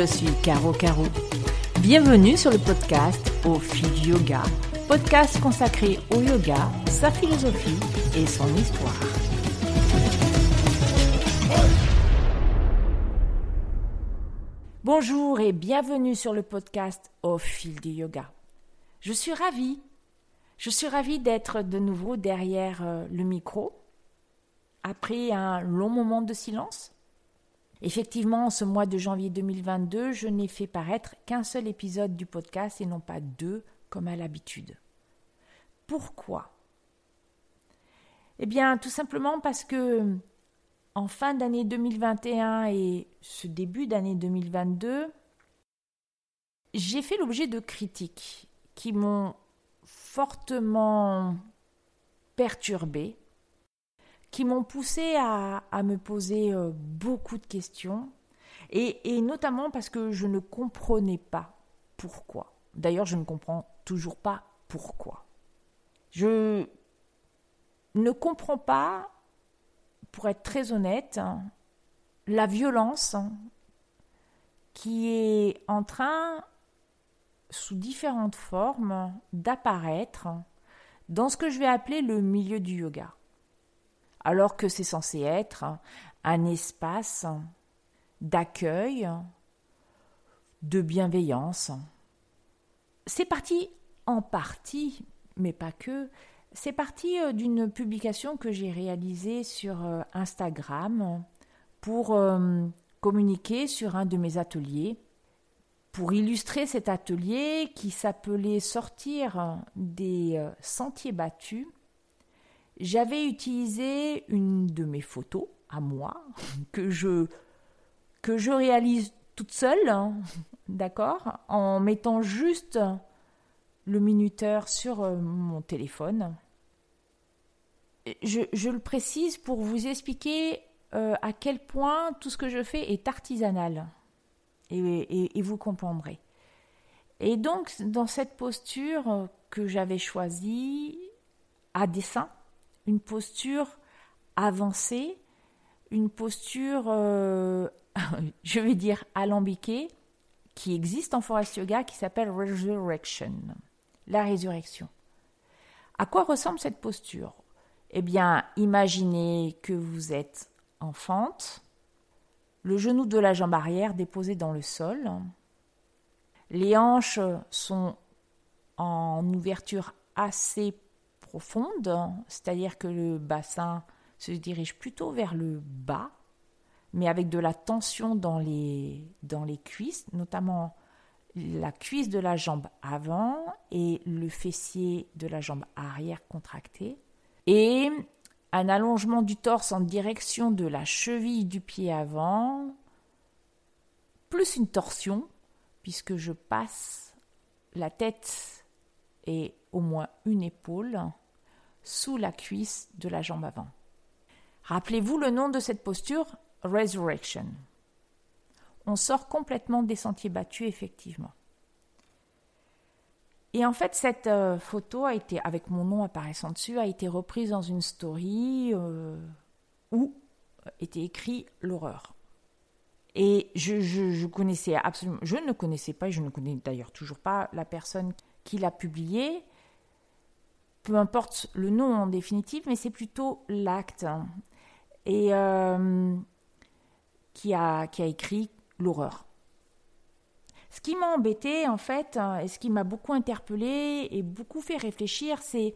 je suis Caro Caro. Bienvenue sur le podcast Au fil du yoga, podcast consacré au yoga, sa philosophie et son histoire. Bonjour et bienvenue sur le podcast Au fil du yoga. Je suis ravie, je suis ravie d'être de nouveau derrière euh, le micro après un long moment de silence Effectivement, en ce mois de janvier 2022, je n'ai fait paraître qu'un seul épisode du podcast et non pas deux comme à l'habitude. Pourquoi? Eh bien, tout simplement parce que en fin d'année 2021 et ce début d'année 2022, j'ai fait l'objet de critiques qui m'ont fortement perturbée qui m'ont poussé à, me poser euh, beaucoup de questions, et, notamment parce que je ne comprenais pas pourquoi. D'ailleurs, je ne comprends toujours pas pourquoi. Je ne comprends pas, pour être très honnête, la violence qui est en train, sous différentes formes, d'apparaître dans ce que je vais appeler le milieu du yoga alors que c'est censé être un espace d'accueil, de bienveillance. C'est parti en partie, mais pas que, c'est parti euh, d'une publication que j'ai réalisée sur euh, Instagram pour euh, communiquer sur un de mes ateliers. Pour illustrer cet atelier qui s'appelait Sortir des sentiers battus, j'avais utilisé une de mes photos à moi que je que je réalise toute seule, hein, d'accord, en mettant juste le minuteur sur euh, mon téléphone. Je, le précise pour vous expliquer euh, à quel point tout ce que je fais est artisanal. Et, et vous comprendrez. Et donc, dans cette posture que j'avais choisie à dessein, une posture avancée, une posture, euh, je vais dire, alambiquée, qui existe en Forest Yoga, qui s'appelle Resurrection, la résurrection. À quoi ressemble cette posture? Eh bien, imaginez que vous êtes en fente, le genou de la jambe arrière déposé dans le sol, les hanches sont en ouverture assez profonde, c'est-à-dire que le bassin se dirige plutôt vers le bas, mais avec de la tension dans les, cuisses, notamment la cuisse de la jambe avant et le fessier de la jambe arrière contracté, et un allongement du torse en direction de la cheville du pied avant, plus une torsion, puisque je passe la tête et au moins une épaule sous la cuisse de la jambe avant. Rappelez-vous le nom de cette posture? Resurrection. On sort complètement des sentiers battus, effectivement. Et en fait, cette euh, photo a été, avec mon nom apparaissant dessus, a été reprise dans une story euh, où était écrit l'horreur. Et je, connaissais absolument, je ne connaissais pas, et je ne connais d'ailleurs toujours pas la personne qui l'a publié, peu importe le nom en définitive, mais c'est plutôt l'acte. Euh, qui, a, qui a écrit l'horreur. Ce qui m'a embêté, en fait, et ce qui m'a beaucoup interpellé et beaucoup fait réfléchir, c'est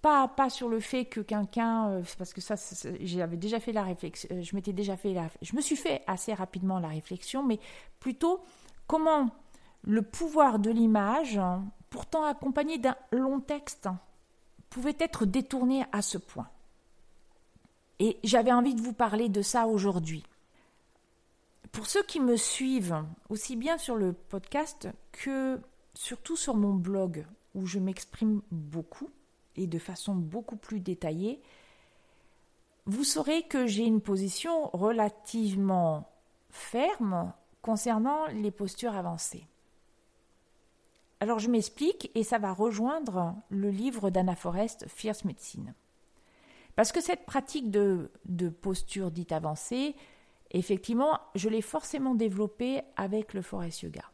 pas, pas sur le fait que quelqu'un, euh, parce que ça, j'avais déjà fait la réflexion, euh, je m'étais déjà fait la, je me suis fait assez rapidement la réflexion, mais plutôt comment le pouvoir de l'image pourtant accompagné d'un long texte, pouvait être détourné à ce point. Et j'avais envie de vous parler de ça aujourd'hui. Pour ceux qui me suivent, aussi bien sur le podcast que surtout sur mon blog, où je m'exprime beaucoup et de façon beaucoup plus détaillée, vous saurez que j'ai une position relativement ferme concernant les postures avancées. Alors je m'explique et ça va rejoindre le livre d'Anna Forest, Fierce Medicine. Parce que cette pratique de, posture dite avancée effectivement, je l'ai forcément développé avec le forest yoga.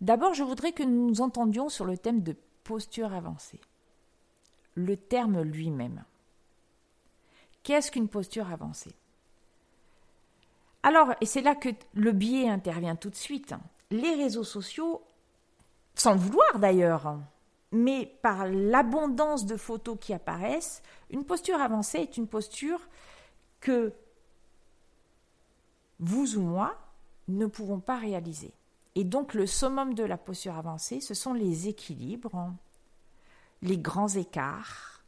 D'abord, je voudrais que nous nous entendions sur le thème de posture avancée. Le terme lui-même. Qu'est-ce qu'une posture avancée? Alors, et c'est là que le biais intervient tout de suite, les réseaux sociaux, sans vouloir d'ailleurs, mais par l'abondance de photos qui apparaissent, une posture avancée est une posture que vous ou moi ne pouvons pas réaliser. Et donc le summum de la posture avancée, ce sont les équilibres, les grands écarts,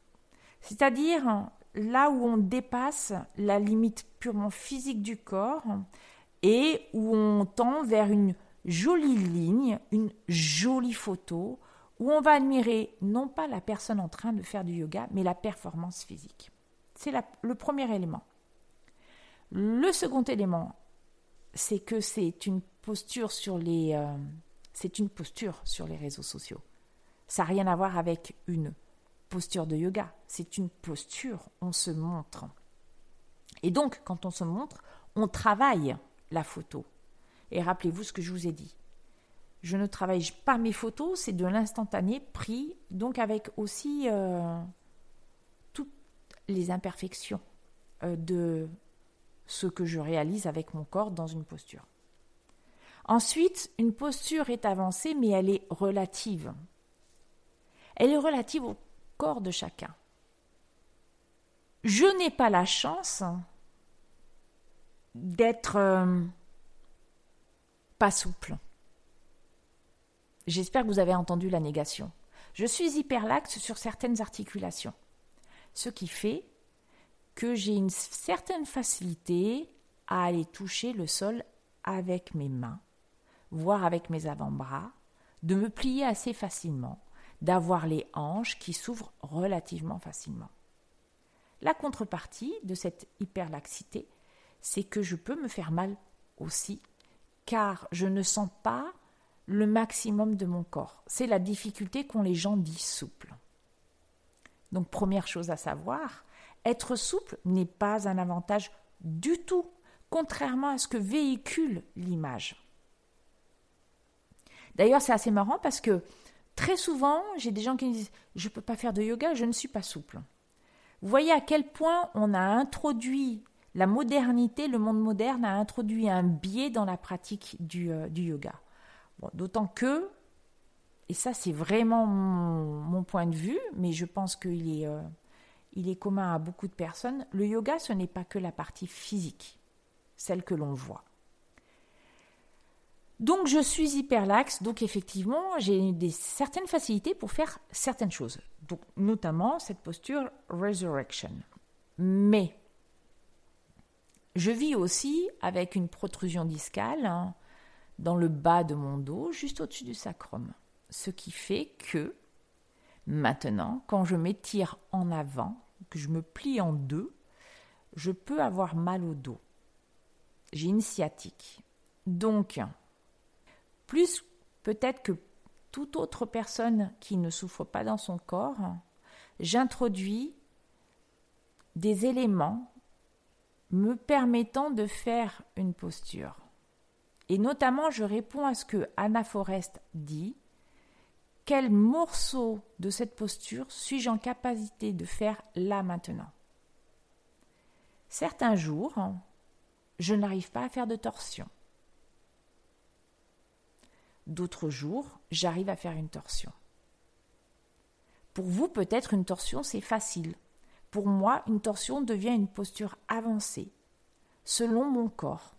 c'est-à-dire là où on dépasse la limite purement physique du corps et où on tend vers une jolie ligne, une jolie photo, où on va admirer non pas la personne en train de faire du yoga, mais la performance physique. C'est le premier élément. Le second élément, c'est que c'est une posture sur les, euh, c'est une posture sur les réseaux sociaux. Ça n'a rien à voir avec une posture de yoga. C'est une posture, on se montre. Et donc, quand on se montre, on travaille la photo. Et rappelez-vous ce que je vous ai dit. Je ne travaille pas mes photos, c'est de l'instantané pris, donc avec aussi euh, toutes les imperfections euh, de ce que je réalise avec mon corps dans une posture. Ensuite, une posture est avancée, mais elle est relative. Elle est relative au corps de chacun. Je n'ai pas la chance d'être euh, pas souple. J'espère que vous avez entendu la négation. Je suis hyperlaxe sur certaines articulations, ce qui fait que j'ai une certaine facilité à aller toucher le sol avec mes mains voire avec mes avant-bras, de me plier assez facilement, d'avoir les hanches qui s'ouvrent relativement facilement. La contrepartie de cette hyperlaxité, c'est que je peux me faire mal aussi, car je ne sens pas le maximum de mon corps. C'est la difficulté qu'ont les gens dits souples. Donc première chose à savoir, être souple n'est pas un avantage du tout, contrairement à ce que véhicule l'image. D'ailleurs, c'est assez marrant parce que très souvent, j'ai des gens qui me disent Je ne peux pas faire de yoga, je ne suis pas souple. Vous voyez à quel point on a introduit la modernité, le monde moderne a introduit un biais dans la pratique du, euh, yoga. D'autant que, et ça c'est vraiment mon, point de vue, mais je pense qu'il est, euh, est commun à beaucoup de personnes, le yoga ce n'est pas que la partie physique, celle que l'on voit. Donc je suis hyperlaxe, donc effectivement j'ai des certaines facilités pour faire certaines choses, notamment cette posture resurrection. Mais je vis aussi avec une protrusion discale hein, dans le bas de mon dos, juste au-dessus du sacrum, ce qui fait que maintenant, quand je m'étire en avant, que je me plie en deux, je peux avoir mal au dos. J'ai une sciatique. Donc, plus peut-être que toute autre personne qui ne souffre pas dans son corps, j'introduis des éléments me permettant de faire une posture. Et notamment, je réponds à ce que Anna Forest dit. Quel morceau de cette posture suis-je en capacité de faire là maintenant? Certains jours, je n'arrive pas à faire de torsion. D'autres jours, j'arrive à faire une torsion. Pour vous, peut-être une torsion, c'est facile. Pour moi, une torsion devient une posture avancée, selon mon corps.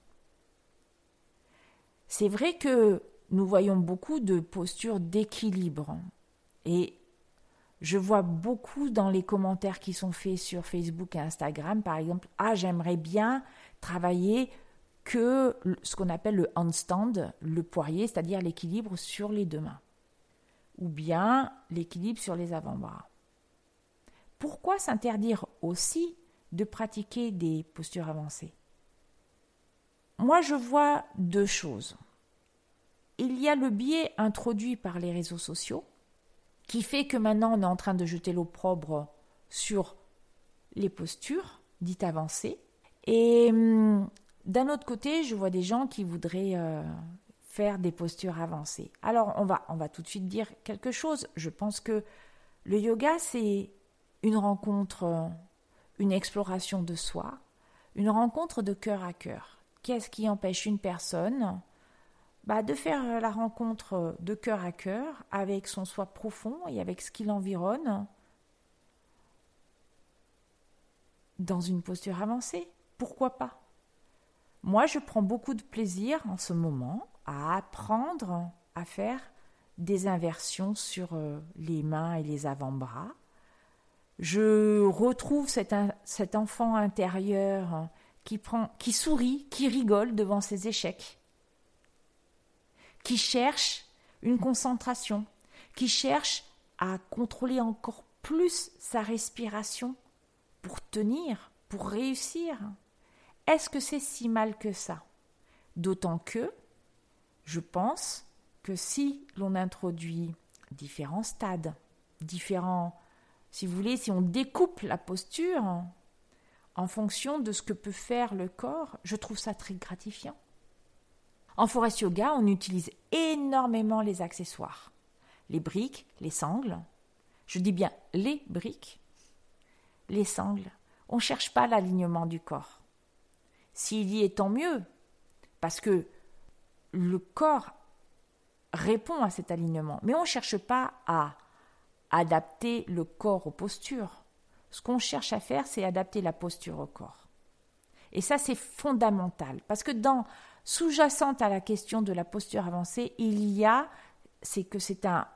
C'est vrai que nous voyons beaucoup de postures d'équilibre. Et je vois beaucoup dans les commentaires qui sont faits sur Facebook et Instagram, par exemple, ah, j'aimerais bien travailler que ce qu'on appelle le handstand, le poirier, c'est-à-dire l'équilibre sur les deux mains, ou bien l'équilibre sur les avant-bras. Pourquoi s'interdire aussi de pratiquer des postures avancées? Moi, je vois deux choses. Il y a le biais introduit par les réseaux sociaux, qui fait que maintenant on est en train de jeter l'opprobre sur les postures dites avancées, Et hum, d'un autre côté, je vois des gens qui voudraient euh, faire des postures avancées. Alors, on va, on va tout de suite dire quelque chose. Je pense que le yoga, c'est une rencontre, euh, une exploration de soi, une rencontre de cœur à cœur. Qu'est-ce qui empêche une personne bah, de faire la rencontre de cœur à cœur avec son soi profond et avec ce qui l'environne dans une posture avancée? Pourquoi pas? Moi, je prends beaucoup de plaisir en ce moment à apprendre à faire des inversions sur euh, les mains et les avant-bras. Je retrouve cet, enfant intérieur qui sourit, qui rigole devant ses échecs, qui cherche une concentration, qui cherche à contrôler encore plus sa respiration pour tenir, pour réussir. Est-ce que c'est si mal que ça? D'autant que je pense que si l'on introduit différents stades, différents, si vous voulez, si on découpe la posture en fonction de ce que peut faire le corps, je trouve ça très gratifiant. En forest yoga, on utilise énormément les accessoires. Les briques, les sangles. Je dis bien les briques. Les sangles. On ne cherche pas l'alignement du corps. S'il y est, tant mieux. Parce que le corps répond à cet alignement. Mais on ne cherche pas à adapter le corps aux postures. Ce qu'on cherche à faire, c'est adapter la posture au corps. Et ça, c'est fondamental. Parce que dans sous-jacente à la question de la posture avancée, il y a, c'est que c'est un,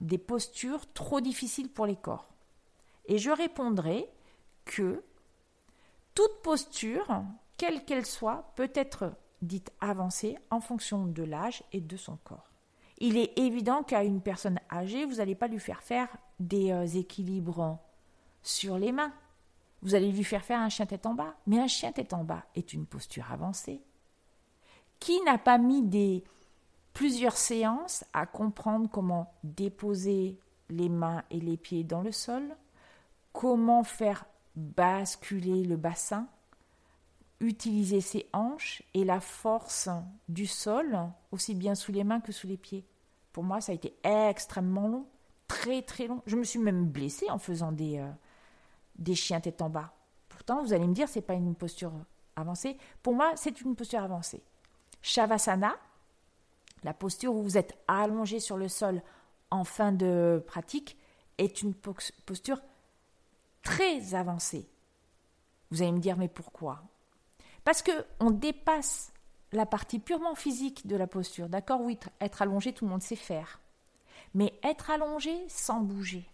des postures trop difficiles pour les corps. Et je répondrai que toute posture, quelle qu'elle soit, peut être dite avancée en fonction de l'âge et de son corps. Il est évident qu'à une personne âgée, vous n'allez pas lui faire faire des euh, équilibres sur les mains. Vous allez lui faire faire un chien tête en bas. Mais un chien tête en bas est une posture avancée. Qui n'a pas mis des plusieurs séances à comprendre comment déposer les mains et les pieds dans le sol, comment faire basculer le bassin, utiliser ses hanches et la force du sol, aussi bien sous les mains que sous les pieds. Pour moi, ça a été extrêmement long, très très long. Je me suis même blessée en faisant des, euh, des chiens tête en bas. Pourtant, vous allez me dire, c'est pas une posture avancée. Pour moi, c'est une posture avancée. Shavasana, la posture où vous êtes allongé sur le sol en fin de pratique, est une posture très avancée. Vous allez me dire, mais pourquoi? Parce que on dépasse la partie purement physique de la posture. D'accord, oui, être allongé, tout le monde sait faire. Mais être allongé sans bouger,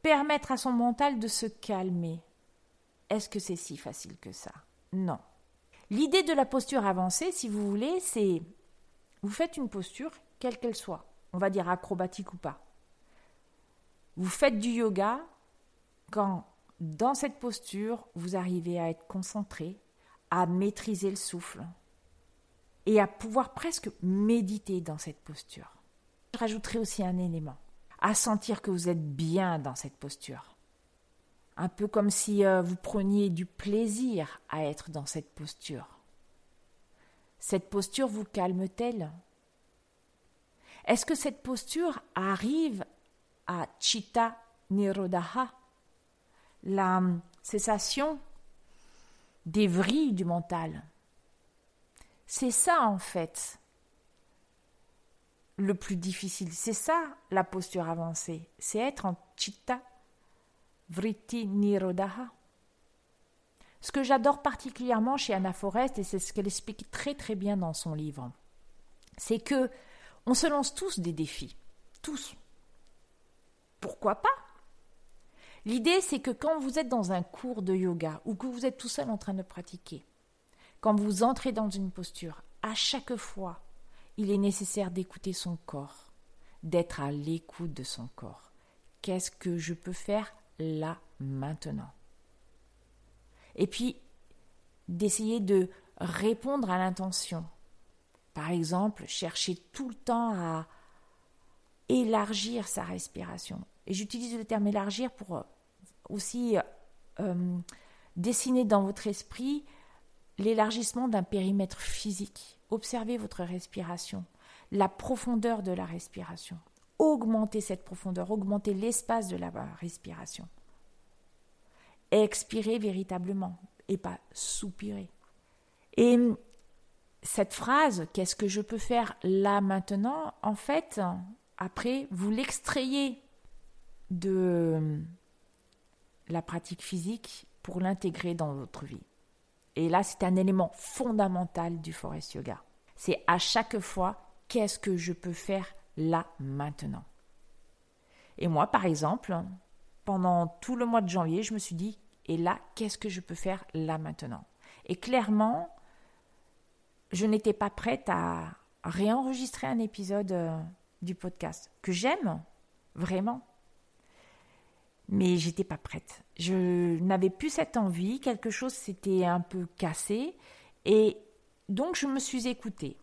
permettre à son mental de se calmer, est-ce que c'est si facile que ça? Non. L'idée de la posture avancée, si vous voulez, c'est vous faites une posture, quelle qu'elle soit, on va dire acrobatique ou pas. Vous faites du yoga quand, dans cette posture, vous arrivez à être concentré, à maîtriser le souffle et à pouvoir presque méditer dans cette posture. Je rajouterai aussi un élément, à sentir que vous êtes bien dans cette posture un peu comme si euh, vous preniez du plaisir à être dans cette posture. Cette posture vous calme-t-elle? Est-ce que cette posture arrive à Chitta Nirodha, la cessation des vrilles du mental C'est ça en fait le plus difficile, c'est ça la posture avancée, c'est être en Chitta Vritti Nirodha. Ce que j'adore particulièrement chez Anna Forrest, et c'est ce qu'elle explique très très bien dans son livre, c'est que on se lance tous des défis. Tous. Pourquoi pas? L'idée, c'est que quand vous êtes dans un cours de yoga ou que vous êtes tout seul en train de pratiquer, quand vous entrez dans une posture, à chaque fois, il est nécessaire d'écouter son corps, d'être à l'écoute de son corps. Qu'est-ce que je peux faire là, maintenant? Et puis, d'essayer de répondre à l'intention. Par exemple, chercher tout le temps à élargir sa respiration. Et j'utilise le terme élargir pour aussi euh, dessinez dans votre esprit l'élargissement d'un périmètre physique. Observez votre respiration, la profondeur de la respiration. Augmentez cette profondeur, augmentez l'espace de la respiration. Expirez véritablement et pas soupirer. Et cette phrase, qu'est-ce que je peux faire là maintenant? En fait, après, vous l'extrayez de la pratique physique pour l'intégrer dans votre vie. Et là, c'est un élément fondamental du forest yoga. C'est à chaque fois, qu'est-ce que je peux faire là maintenant? Et moi, par exemple, pendant tout le mois de janvier, je me suis dit, et là, qu'est-ce que je peux faire là maintenant? Et clairement, je n'étais pas prête à réenregistrer un épisode euh, du podcast que j'aime vraiment. Mais j'étais pas prête. Je n'avais plus cette envie, quelque chose s'était un peu cassé et donc je me suis écoutée.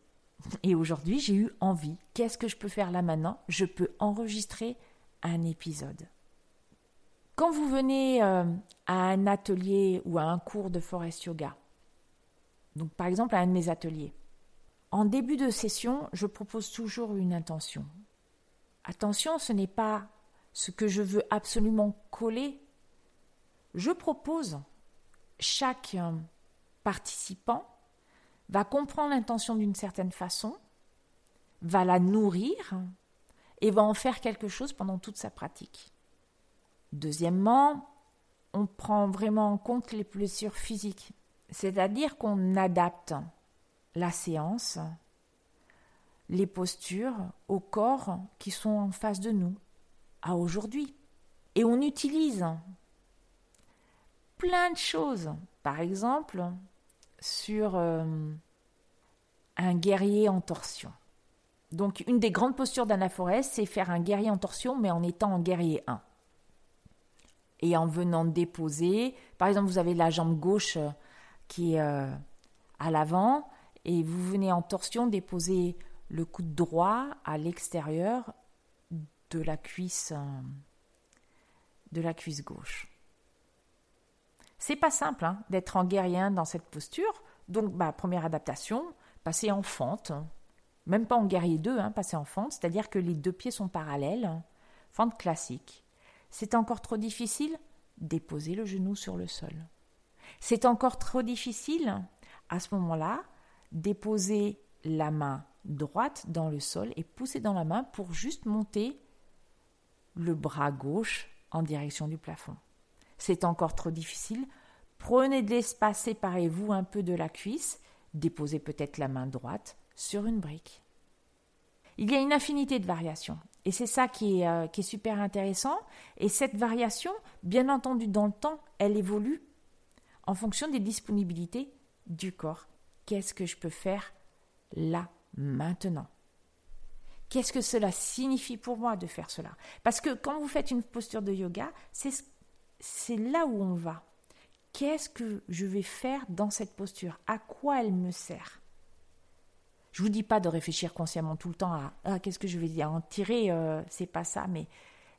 Et aujourd'hui, j'ai eu envie. Qu'est-ce que je peux faire là maintenant? Je peux enregistrer un épisode. Quand vous venez euh, à un atelier ou à un cours de forest yoga, donc par exemple à un de mes ateliers. En début de session, je propose toujours une intention. Attention, ce n'est pas ce que je veux absolument coller. Je propose, chaque euh, participant va comprendre l'intention d'une certaine façon, va la nourrir et va en faire quelque chose pendant toute sa pratique. Deuxièmement, on prend vraiment en compte les blessures physiques. C'est-à-dire qu'on adapte la séance, les postures au corps qui sont en face de nous, aujourd'hui. Et on utilise plein de choses. Par exemple, sur euh, un guerrier en torsion. Donc, une des grandes postures d'Anaphorès, c'est faire un guerrier en torsion, mais en étant en guerrier 1. Et en venant déposer, par exemple, vous avez la jambe gauche qui est euh, à l'avant et vous venez en torsion déposer le coude droit à l'extérieur de la cuisse euh, de la cuisse gauche. C'est pas simple hein, d'être en guerrier dans cette posture. Donc, bah, première adaptation, passer en fente, même pas en guerrier 2, hein, passer en fente, c'est-à-dire que les deux pieds sont parallèles, fente classique. C'est encore trop difficile? Déposer le genou sur le sol. C'est encore trop difficile à ce moment-là déposer la main droite dans le sol et pousser dans la main pour juste monter le bras gauche en direction du plafond. C'est encore trop difficile. Prenez de l'espace, séparez-vous un peu de la cuisse, déposez peut-être la main droite sur une brique. Il y a une infinité de variations. Et c'est ça qui est, euh, super intéressant. Et cette variation, bien entendu, dans le temps, elle évolue en fonction des disponibilités du corps. Qu'est-ce que je peux faire là, maintenant? Qu'est-ce que cela signifie pour moi de faire cela? Parce que quand vous faites une posture de yoga, c'est là où on va. Qu'est-ce que je vais faire dans cette posture? À quoi elle me sert? Je vous dis pas de réfléchir consciemment tout le temps à ah, qu'est-ce que je vais en tirer, euh, c'est pas ça, mais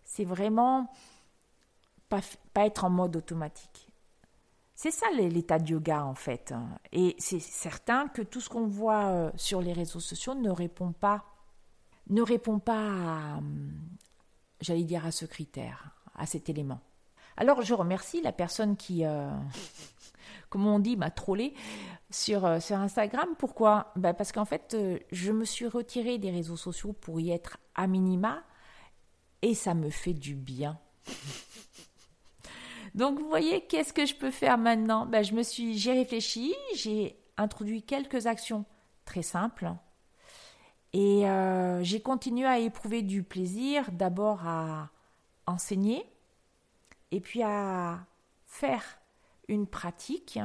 c'est vraiment pas, pas être en mode automatique. C'est ça l'état de yoga en fait. Hein. Et c'est certain que tout ce qu'on voit euh, sur les réseaux sociaux ne répond pas, ne répond pas à, j'allais dire à ce critère, à cet élément. Alors je remercie la personne qui, euh, comme on dit, m'a trollé sur, euh, sur Instagram. Pourquoi? Ben Parce qu'en fait, je me suis retirée des réseaux sociaux pour y être à minima et ça me fait du bien. Donc vous voyez, qu'est-ce que je peux faire maintenant? Ben, je me suis, j'ai réfléchi, j'ai introduit quelques actions très simples et euh, j'ai continué à éprouver du plaisir, d'abord à enseigner et puis à faire une pratique.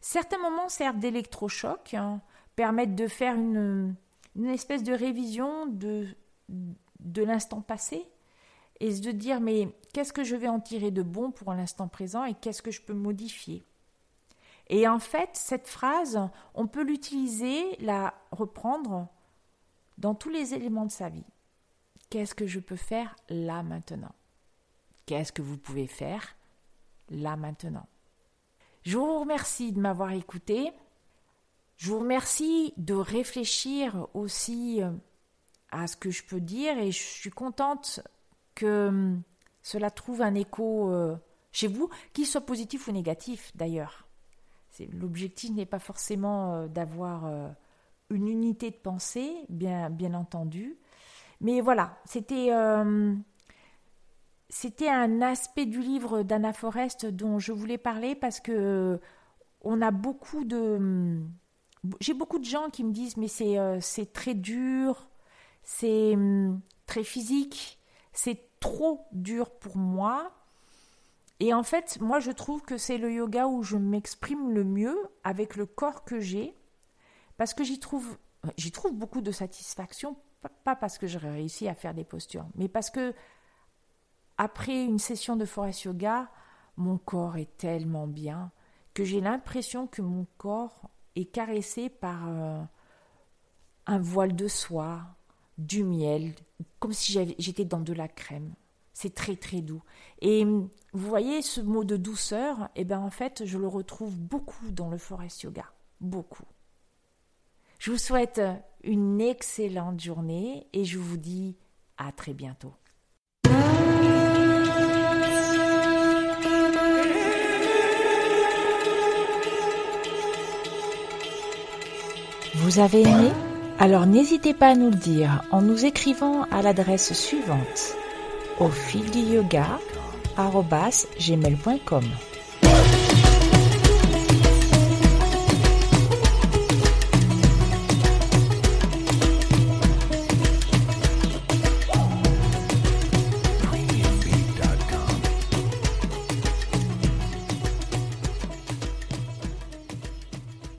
Certains moments servent d'électrochoc, hein, permettent de faire une, espèce de révision de, de l'instant passé et de dire mais qu'est-ce que je vais en tirer de bon pour l'instant présent et qu'est-ce que je peux modifier? Et en fait, cette phrase, on peut l'utiliser, la reprendre dans tous les éléments de sa vie. Qu'est-ce que je peux faire là maintenant? Qu'est-ce que vous pouvez faire là maintenant? Je vous remercie de m'avoir écouté. Je vous remercie de réfléchir aussi euh, à ce que je peux dire et je suis contente que hum, cela trouve un écho euh, chez vous, qu'il soit positif ou négatif d'ailleurs. L'objectif n'est pas forcément euh, d'avoir une unité de pensée, bien, bien entendu. Mais voilà, c'était c'était un aspect du livre d'Anna Forest dont je voulais parler parce que on a beaucoup de j'ai beaucoup de gens qui me disent mais c'est euh, c'est très dur, c'est hum, très physique, c'est trop dur pour moi. Et en fait, moi je trouve que c'est le yoga où je m'exprime le mieux avec le corps que j'ai parce que j'y trouve beaucoup de satisfaction pas parce que j'ai réussi à faire des postures, mais parce que après une session de forest yoga, mon corps est tellement bien que j'ai l'impression que mon corps est caressé par euh, un voile de soie, du miel, comme si j'étais dans de la crème. C'est très très doux. Et vous voyez ce mot de douceur, eh bien en fait, je le retrouve beaucoup dans le forest yoga, beaucoup. Je vous souhaite une excellente journée et je vous dis à très bientôt. Vous avez aimé? Alors n'hésitez pas à nous le dire en nous écrivant à l'adresse suivante au fil du.